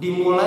dimulai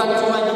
back to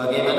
Okay.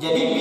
Jadi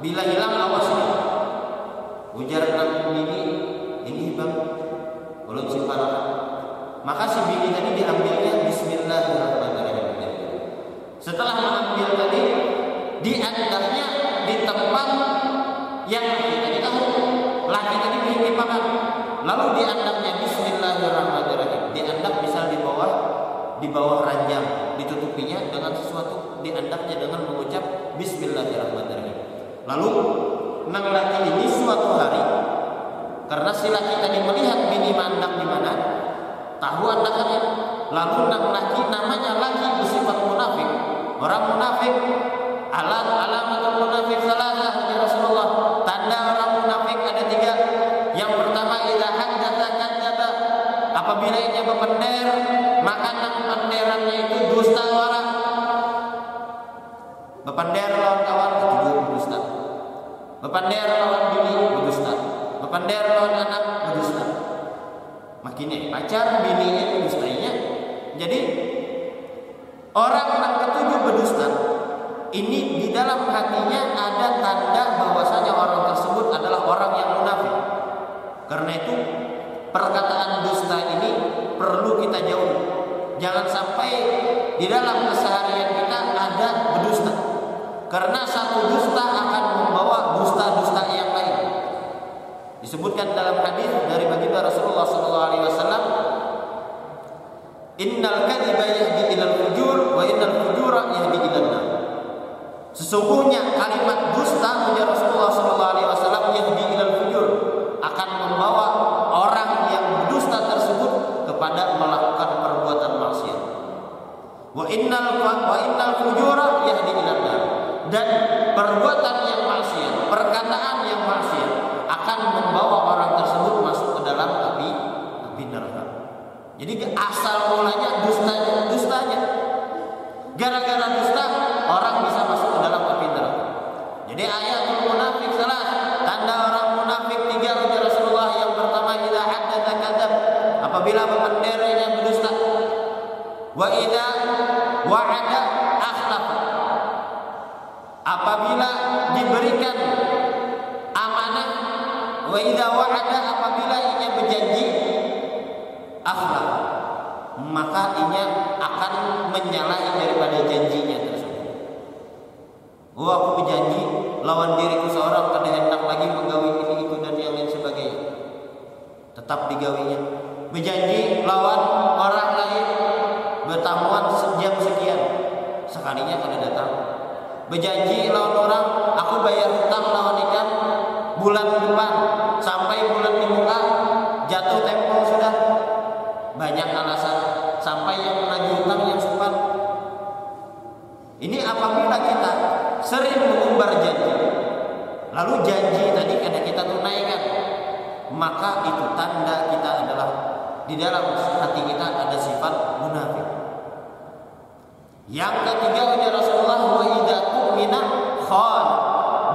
bila hilang awas ya ujar enam ini ini bang belum simpanan maka si bini tadi diambilnya Bismillahirrahmanirrahim setelah mengambil tadi diandahnya lalu diandaknya Bismillahirrahmanirrahim. Diandak misal di bawah di bawah ranjang ditutupinya dengan sesuatu diandaknya dengan mengucap Bismillahirrahmanirrahim. Lalu nang laki ini suatu hari karena si laki tadi melihat bini mandak di mana tahu andakannya lalu laki namanya laki bersifat munafik. Orang munafik alat alamat munafik salah ya Rasulullah. Tanda orang munafik ada tiga. Yang pertama idza haddatsa kadzdzaba. Apabila ia berpender maka penderannya itu dusta orang. Berpender lawan kawan itu berdusta berpender lawan bini berdusta berpender lawan anak berdusta makinnya pacar bininya berdustainya jadi orang yang ketujuh berdusta ini di dalam hatinya ada tanda bahwasanya orang tersebut adalah orang yang munafik. Karena itu perkataan dusta ini perlu kita jauhi. Jangan sampai di dalam keseharian kita ada berdusta. Karena satu dusta akan membawa dusta-dusta yang lain. Disebutkan dalam hadis dari baginda Rasulullah SAW Innal kadhiba yahdi ilal fujur wa innal fujura yahdi ilal nar. Sesungguhnya kalimat dusta menurut Rasulullah SAW yahdi ilal fujur akan membawa orang yang berdusta tersebut kepada melakukan perbuatan maksiat. Wa innal wa innal fujura yahdi ilal nar. Dan perbuatan yang maksiat, perkataan yang maksiat akan membawa orang tersebut masuk ke dalam api api neraka. Jadi asal mulanya dustanya, dustanya. Gara-gara dusta orang bisa masuk ke dalam api neraka. Jadi ayat munafik salah. Tanda orang munafik tiga ujar Rasulullah yang pertama idza haddatsa kadzab apabila berpenderanya berdusta. Wa idza wa'ada akhlaf apabila diberikan amanah wa idza wa'ada apabila ia berjanji akhlak maka ia akan menyalahi daripada janjinya tersebut. Oh aku berjanji lawan diriku seorang kada hendak lagi menggawi ini itu dan yang lain sebagainya. Tetap digawinya. Berjanji lawan orang lain bertamuan jam sekian. Sekalinya kada datang. Berjanji lawan orang aku bayar hutang lawan ikan bulan depan sampai bulan di banyak alasan sampai yang menagih hutang yang sempat. Ini apabila kita sering mengumbar janji lalu janji tadi kada kita tunaikan maka itu tanda kita adalah di dalam hati kita ada sifat munafik. Yang ketiga ujar Rasulullah wa idza tu'mina khan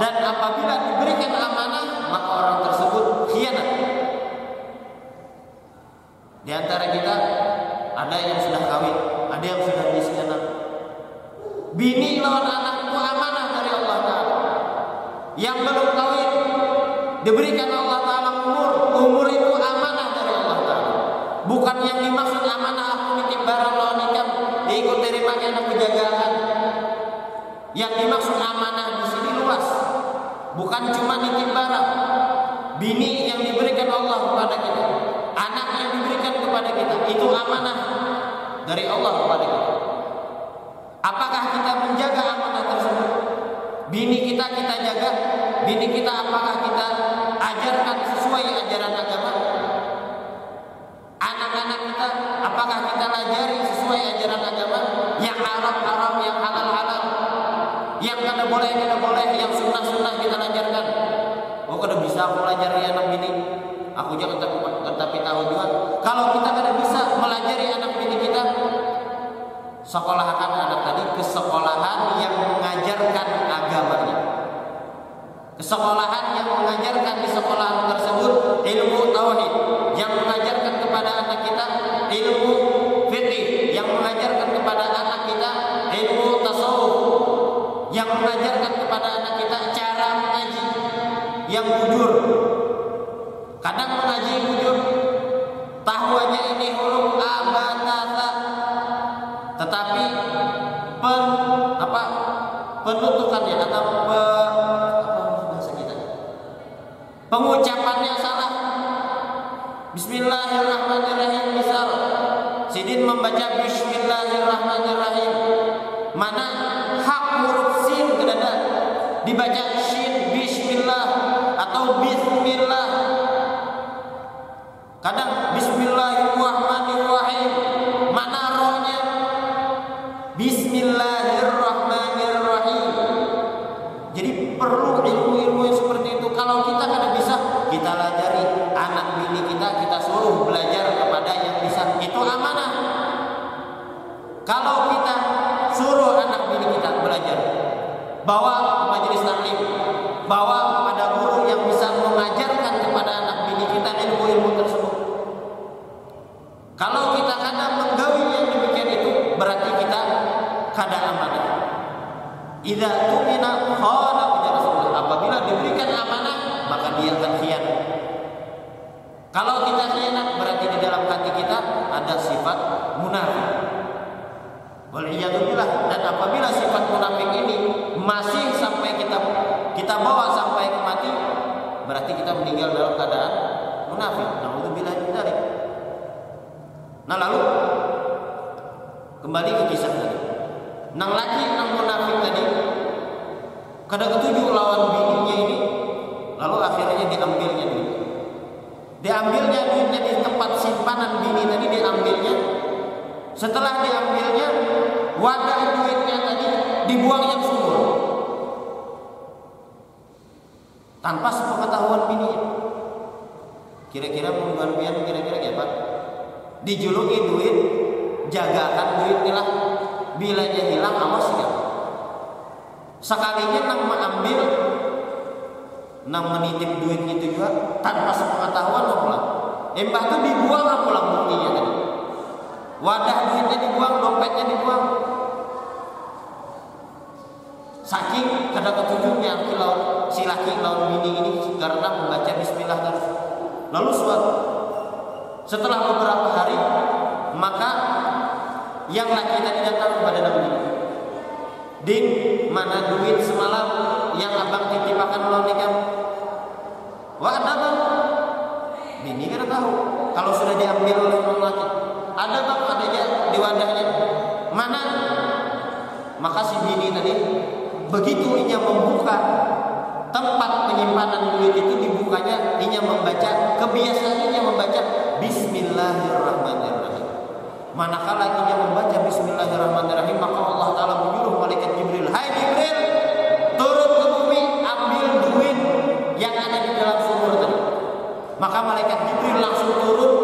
dan apabila diberikan amanah maka orang tersebut khianat di antara kita ada yang sudah kawin, ada yang sudah diisi anak. Bini lawan anak itu amanah dari Allah Taala. Yang belum kawin diberikan Allah Taala umur, umur itu amanah dari Allah Taala. Bukan yang dimaksud amanah aku nitip barang lawan ikan diikut terimanya anak penjagaan. Yang dimaksud amanah di sini luas, bukan cuma nitip barang. Bini yang diberikan Allah kepada kita, anak yang diberikan kepada kita itu amanah dari Allah kepada kita. Apakah kita menjaga amanah tersebut? Bini kita kita jaga, bini kita apakah kita ajarkan sesuai ajaran agama? Anak-anak kita apakah kita lajari sesuai ajaran agama? Yang haram haram, yang halal halal, yang kada boleh kada boleh, yang sunnah sunnah kita ajarkan. Oh kada bisa aku melajari anak bini. Aku jangan tapi, tapi tahu juga. Kalau kita kada bisa melajari anak bini kita, sekolahkan anak tadi ke sekolahan yang mengajarkan agamanya. Ke sekolahan yang mengajarkan di sekolahan tersebut ilmu tauhid, yang mengajarkan kepada anak kita ilmu fikih, yang mengajarkan kepada anak kita ilmu tasawuf, yang mengajarkan kepada anak kita cara mengaji yang jujur. Kadang mengaji jujur, tahuannya ini huruf a, ta. Tetapi pen apa penutukannya atau pe, apa kita? Pengucapannya salah. Bismillahirrahmanirrahim misal. Sidin membaca Bismillahirrahmanirrahim. Mana hak huruf sin kedada dibaca shin Bismillah atau Bismillah kadang Bismillahirrahmanirrahim. Mana rohnya Bismillahirrahmanirrahim. Jadi perlu ilmu-ilmu yang seperti itu. Kalau kita kada bisa kita lajari anak bini kita kita suruh belajar kepada yang bisa. Itu amanah. Kalau kita suruh anak bini kita belajar bawa ke majelis taklim bawa kepada guru yang bisa mengajarkan kepada anak bini kita ilmu-ilmu tersebut kalau kita kadang menggawi yang demikian itu berarti kita kada amanah idza tumina khana apabila diberikan amanah maka dia akan khianat kalau kita khianat berarti di dalam hati kita ada sifat munafik. Waliyadzubillah dan apabila sifat munafik ini masih sampai kita kita bawa sampai ke mati berarti kita meninggal dalam keadaan munafik. Nauzubillah min dzalik. Nah lalu kembali ke kisah tadi. Nang lagi nang munafik tadi kada ketujuh lawan bininya ini lalu akhirnya diambilnya duit diambilnya duitnya di tempat simpanan bini tadi diambilnya setelah diambilnya wadah duitnya tadi dibuang yang sumur tanpa sepengetahuan bininya kira-kira pembunuhan pian kira-kira apa dijuluki duit jagakan duit hilang bilanya hilang awas ya sekalinya nang mengambil nang menitip duit itu juga tanpa sepengetahuan pulang. Embah itu dibuang pulang buktinya tadi. Wadah duitnya dibuang, dompetnya dibuang. Saking kada ketujuhnya lawan si laki lawan bini ini karena membaca Bismillah terus. Lalu suatu setelah beberapa hari maka yang laki tadi datang kepada Nabi. Din, mana duit semalam yang abang titipakan lawan nikah? Wah, ada bang. Bini kan tahu kalau sudah diambil oleh orang laki. Ada bang, ada aja di wadahnya. Mana? Maka si bini tadi begitu inya membuka tempat penyimpanan duit itu dibukanya inya membaca kebiasaannya membaca Bismillahirrahmanirrahim. Manakala inya membaca Bismillahirrahmanirrahim maka Allah Taala menyuruh malaikat Jibril, Hai Jibril, Maka malaikat Jibril langsung turun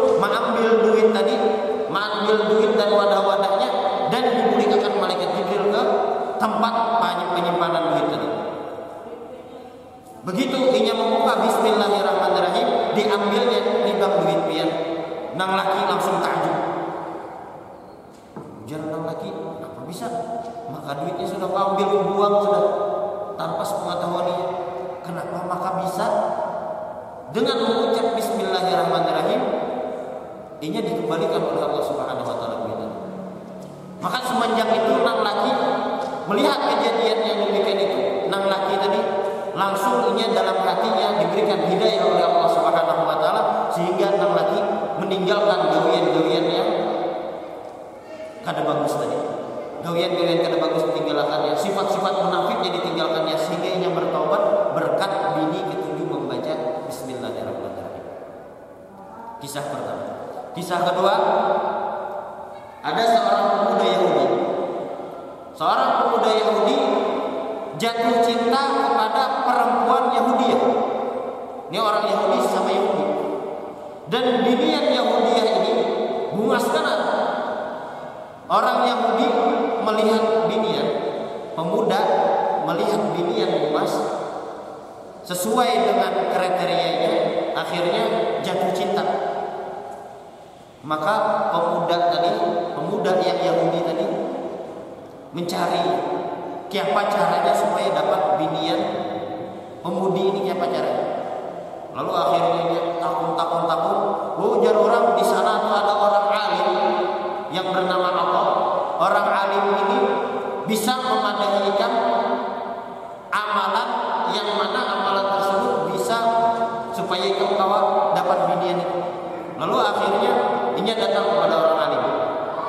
apa caranya supaya dapat binian? Pemudi ini apa caranya? Lalu akhirnya dia takut takut takut oh jadi orang di sana tuh ada orang alim yang bernama apa orang alim ini bisa memandangkan amalan yang mana amalan tersebut bisa supaya kamu kawan dapat binian itu. Lalu akhirnya dia datang kepada orang alim.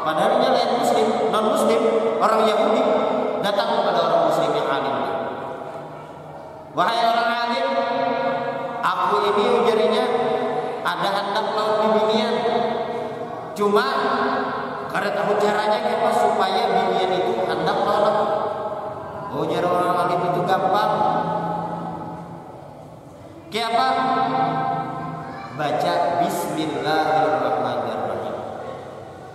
Padahal dia lain muslim non muslim orang Yahudi. Ada hendak laut bimbingan. Cuma karena tahu caranya apa supaya binian itu hendak laut. Ujar orang alim itu gampang. Kayak apa? Baca Bismillahirrahmanirrahim.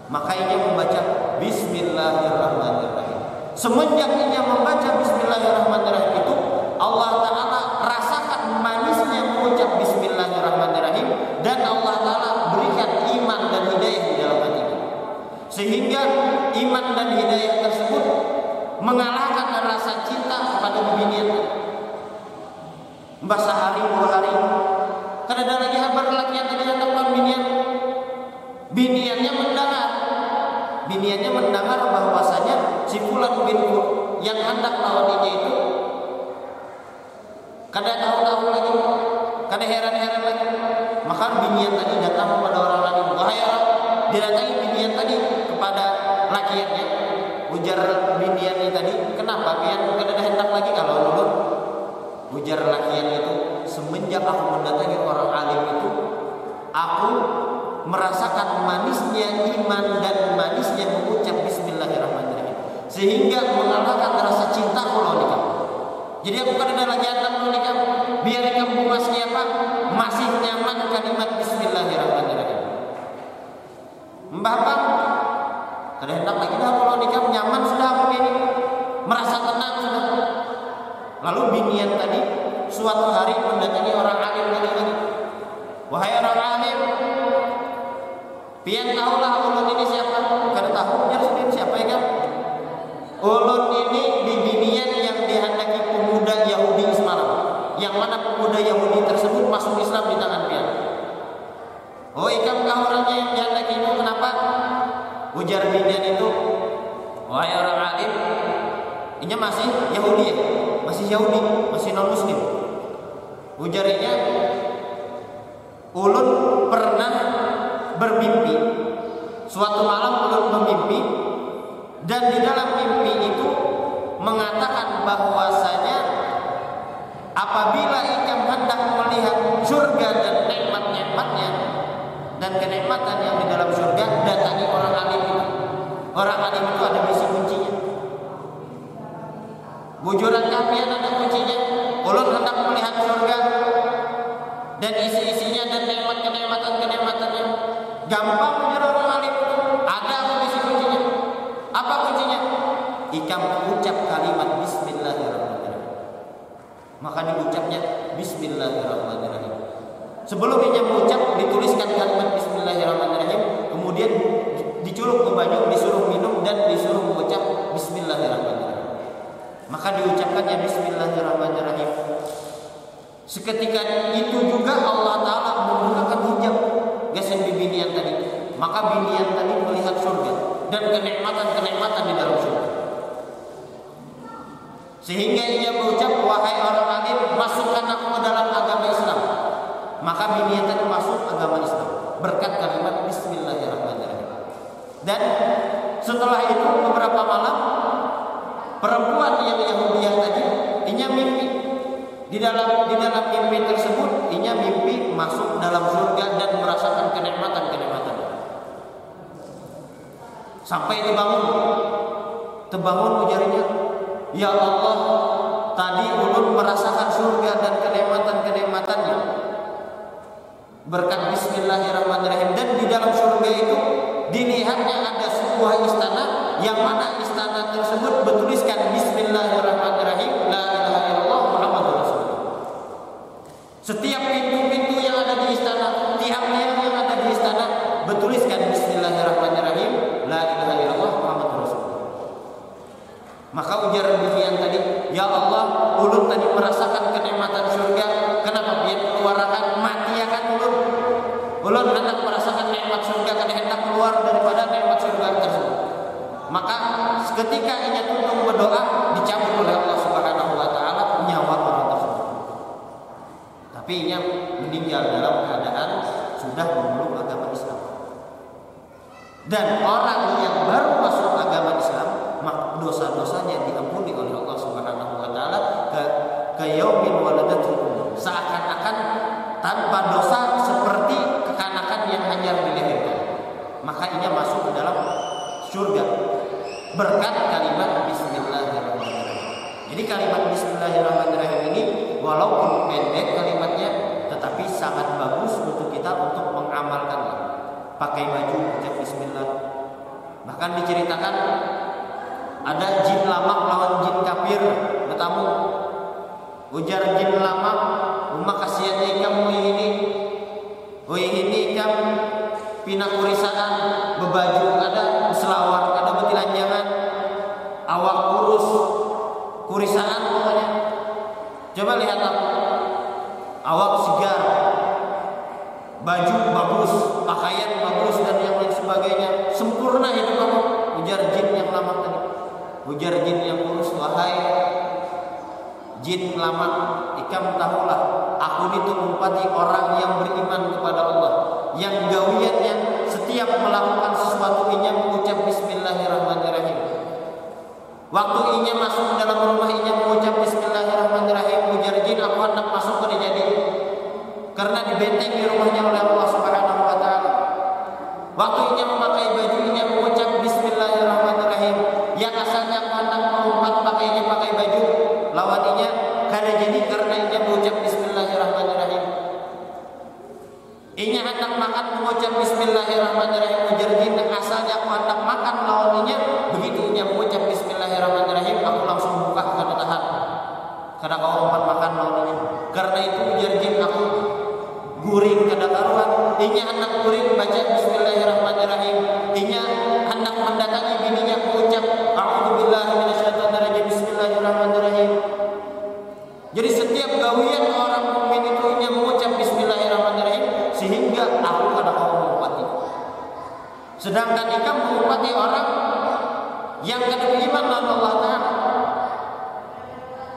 Makanya membaca Bismillahirrahmanirrahim. Semenjak ia membaca Bismillahirrahmanirrahim itu Allah Ta'ala dan Allah Ta'ala berikan iman dan hidayah di dalam hatinya. Sehingga iman dan hidayah tersebut mengalahkan rasa cinta kepada bibinian. Mbak sehari dua hari karena ada lagi kabar laki yang tadi datang binian. Biniannya mendengar biniannya mendengar bahwasanya si fulan bin yang hendak lawaninya itu kada tahu-tahu lagi kada heran-heran lagi maka binian tadi datang kepada orang lain. Orang didatangi binian tadi kepada lakiannya. Ujar biniannya tadi kenapa? Pian kada ada hendak lagi. Kalau dulu ujar lakian itu semenjak aku mendatangi orang alim itu aku merasakan manisnya iman dan manisnya mengucap Bismillahirrahmanirrahim. Sehingga mengalahkan rasa cinta kalau. Jadi aku kan ada lagi anak nikah biar kamu masih apa masih nyaman kalimat Bismillahirrahmanirrahim. Mbah Bang, kada hendak lagi dah kalau nikah nyaman sudah ini merasa tenang sudah. Lalu binian tadi suatu hari mendatangi orang alim lagi lagi. Wahai orang alim, Pian tahulah ulun ini siapa? Karena tahu biar sendiri siapa ya kan? Ulun ini di binian yang dihendaki. Yang mana pemuda Yahudi tersebut masuk Islam di tangan pian. Oh ikam kau orangnya yang dihendaki itu kenapa? Ujar binian itu, wahai orang alim, ini masih Yahudi ya, masih Yahudi, masih non Muslim. Ujarnya, ulun pernah bermimpi suatu malam ulun bermimpi dan di dalam mimpi itu mengatakan bahwasanya apabila ikam hendak melihat surga dan nikmat-nikmatnya dan kenikmatan yang di dalam surga datangi orang alim itu. Orang alim itu ada bisi kuncinya. Bujuran kafian ada kuncinya. Ulun hendak melihat surga dan isi-isinya dan nikmat kenikmatan kenikmatannya gampang menjadi orang alim ada apa isi kuncinya? Apa kuncinya? Ikam ucap kalimat maka diucapnya Bismillahirrahmanirrahim. Sebelum ia mengucap dituliskan kalimat Bismillahirrahmanirrahim. Kemudian diculuk ke banyu disuruh minum dan disuruh mengucap Bismillahirrahmanirrahim. Maka diucapkannya Bismillahirrahmanirrahim. Seketika itu juga Allah Ta'ala menggunakan hijab Gasen binian tadi. Maka binian tadi melihat surga Dan kenikmatan-kenikmatan di dalam surga Sehingga ia mengucap Wahai orang alim Masukkan aku ke dalam agama Islam Maka binian tadi masuk agama Islam Berkat kalimat Bismillahirrahmanirrahim Dan setelah itu beberapa malam Perempuan yang Yahudiah tadi Inya mimpi di dalam di dalam mimpi tersebut inya mimpi masuk dalam surga dan merasakan kenikmatan-kenikmatan. Sampai dibangun. Terbangun ujarnya, "Ya Allah, tadi ulun merasakan surga dan kenikmatan-kenikmatannya." Berkat bismillahirrahmanirrahim dan di dalam surga itu dilihatnya ada sebuah istana yang mana istana tersebut bertuliskan bismillahirrahmanirrahim la ilaha illallah Muhammadur Rasulullah. Setiap pintu-pintu yang ada di istana, tiap-tiap yang ada di istana bertuliskan bismillahirrahmanirrahim la ilaha illallah Muhammadur Rasulullah. Maka ujar demikian tadi, ya Allah, ulun tadi merasakan kenikmatan surga, kenapa dia keluarkan mati akan ulun? Ulun hendak merasakan nikmat surga kan hendak keluar daripada nikmat surga tersebut. Maka ketika ia tunduk berdoa dicabut oleh Allah Subhanahu wa taala nyawa orang tersebut. Tapi ia meninggal dalam keadaan sudah memeluk agama Islam. Dan orang yang baru masuk agama Islam, dosa-dosanya diampuni oleh Allah Subhanahu wa taala ke ke yaumin waladatul Seakan-akan tanpa dosa seperti kekanakan yang hanya dilahirkan. Maka ia masuk ke dalam surga berkat kalimat bismillahirrahmanirrahim. Jadi kalimat bismillahirrahmanirrahim ini walaupun pendek kalimatnya tetapi sangat bagus untuk kita untuk mengamalkannya. Pakai baju ucap bismillah. Bahkan diceritakan ada jin lama lawan jin kafir bertamu. Ujar jin lama, rumah kasihan kamu ini. Ini kam pinah baju bagus pakaian bagus dan yang lain sebagainya sempurna hidup kamu ujar jin yang lama tadi ujar jin yang kurus wahai jin lama ikam tahulah aku ini tuh umpati orang yang beriman kepada Allah yang gawiannya setiap melakukan sesuatu inya mengucap bismillahirrahmanirrahim. Waktu inya masuk dalam rumah inya mengucap bismillahirrahmanirrahim, ujar jin aku hendak masuk ke jadi. Karena dibenteng di rumahnya oleh Allah Subhanahu wa taala. Waktu inya memakai baju inya mengucap bismillahirrahmanirrahim. Yang asalnya hendak mengumpat pakainya pakai baju, lawan inya karena jadi karena inya mengucap bismillahirrahmanirrahim. Inya hendak makan mengucap Bismillahirrahmanirrahim ujar jin asalnya aku hendak makan lawannya begitu inya mengucap Bismillahirrahmanirrahim aku langsung buka karena tahan karena kau empat makan lawannya karena itu ujar jin aku guring kada karuan inya hendak guring baca Bismillahirrahmanirrahim inya hendak mendatangi bininya mengucap A'udzubillahi minasyaitonirrajim Bismillahirrahmanirrahim jadi setiap gawian orang mukmin itu inya mengucap Bismillahirrahmanirrahim sehingga aku kada kau mengupati. Sedangkan ikam mengupati orang yang kada beriman dengan Allah Taala.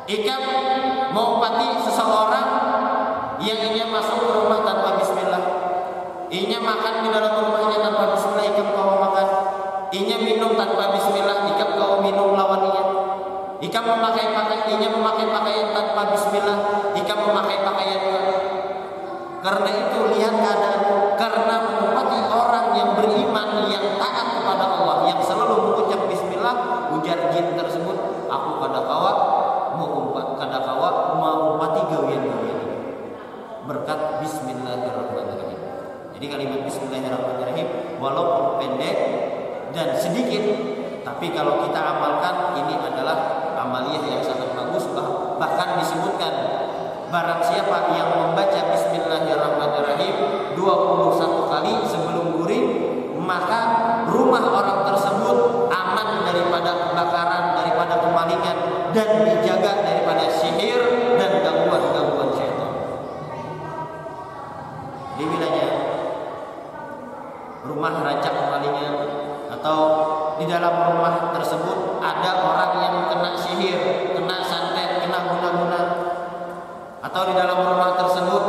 Ikam mengupati seseorang yang ingin masuk ke rumah tanpa Bismillah. Inya makan di dalam rumahnya tanpa Bismillah, ikam kau makan. Inya minum tanpa Bismillah, ikam kau minum lawannya. Ikam memakai pakaian, inya memakai pakaian tanpa Bismillah, ikam memakai pakaian karena itu lihat keadaan karena menempati orang yang beriman yang taat kepada Allah yang selalu mengucap bismillah ujar jin tersebut aku kada kawa mau umpat kada kawa mau umpati gawian gawian berkat bismillahirrahmanirrahim jadi kalimat bismillahirrahmanirrahim walaupun pendek dan sedikit tapi kalau kita amalkan ini adalah amaliyah yang sangat bagus. Bahkan disebutkan Barang siapa yang membaca Bismillahirrahmanirrahim 21 kali sebelum guring Maka rumah orang tersebut aman daripada kebakaran, daripada kemalingan Dan dijaga daripada sihir dan gangguan-gangguan syaitan Di wilayah rumah rancak kemalingan Atau di dalam rumah tersebut ada orang yang kena sihir, kena santet, kena guna-guna atau di dalam rumah tersebut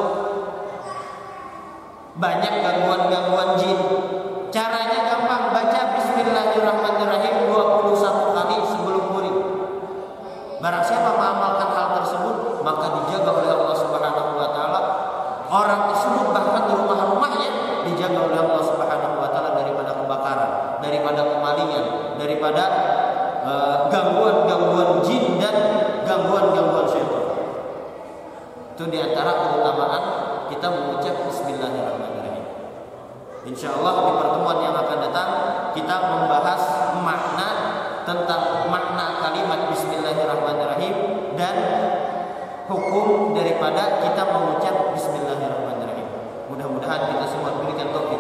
banyak gangguan-gangguan jin. Caranya gampang, baca bismillahirrahmanirrahim 21 kali sebelum murid. Barang siapa mengamalkan hal tersebut, maka dijaga oleh Allah Subhanahu wa taala. Orang tersebut bahkan rumah-rumahnya dijaga oleh Allah Subhanahu wa taala daripada kebakaran, daripada kemalingan, daripada eh, gangguan-gangguan uh, jin dan gangguan-gangguan syaitan. Itu di antara keutamaan kita mengucap Bismillahirrahmanirrahim. Insya Allah di pertemuan yang akan datang kita membahas makna tentang makna kalimat Bismillahirrahmanirrahim dan hukum daripada kita mengucap Bismillahirrahmanirrahim. Mudah-mudahan kita semua diberikan taufik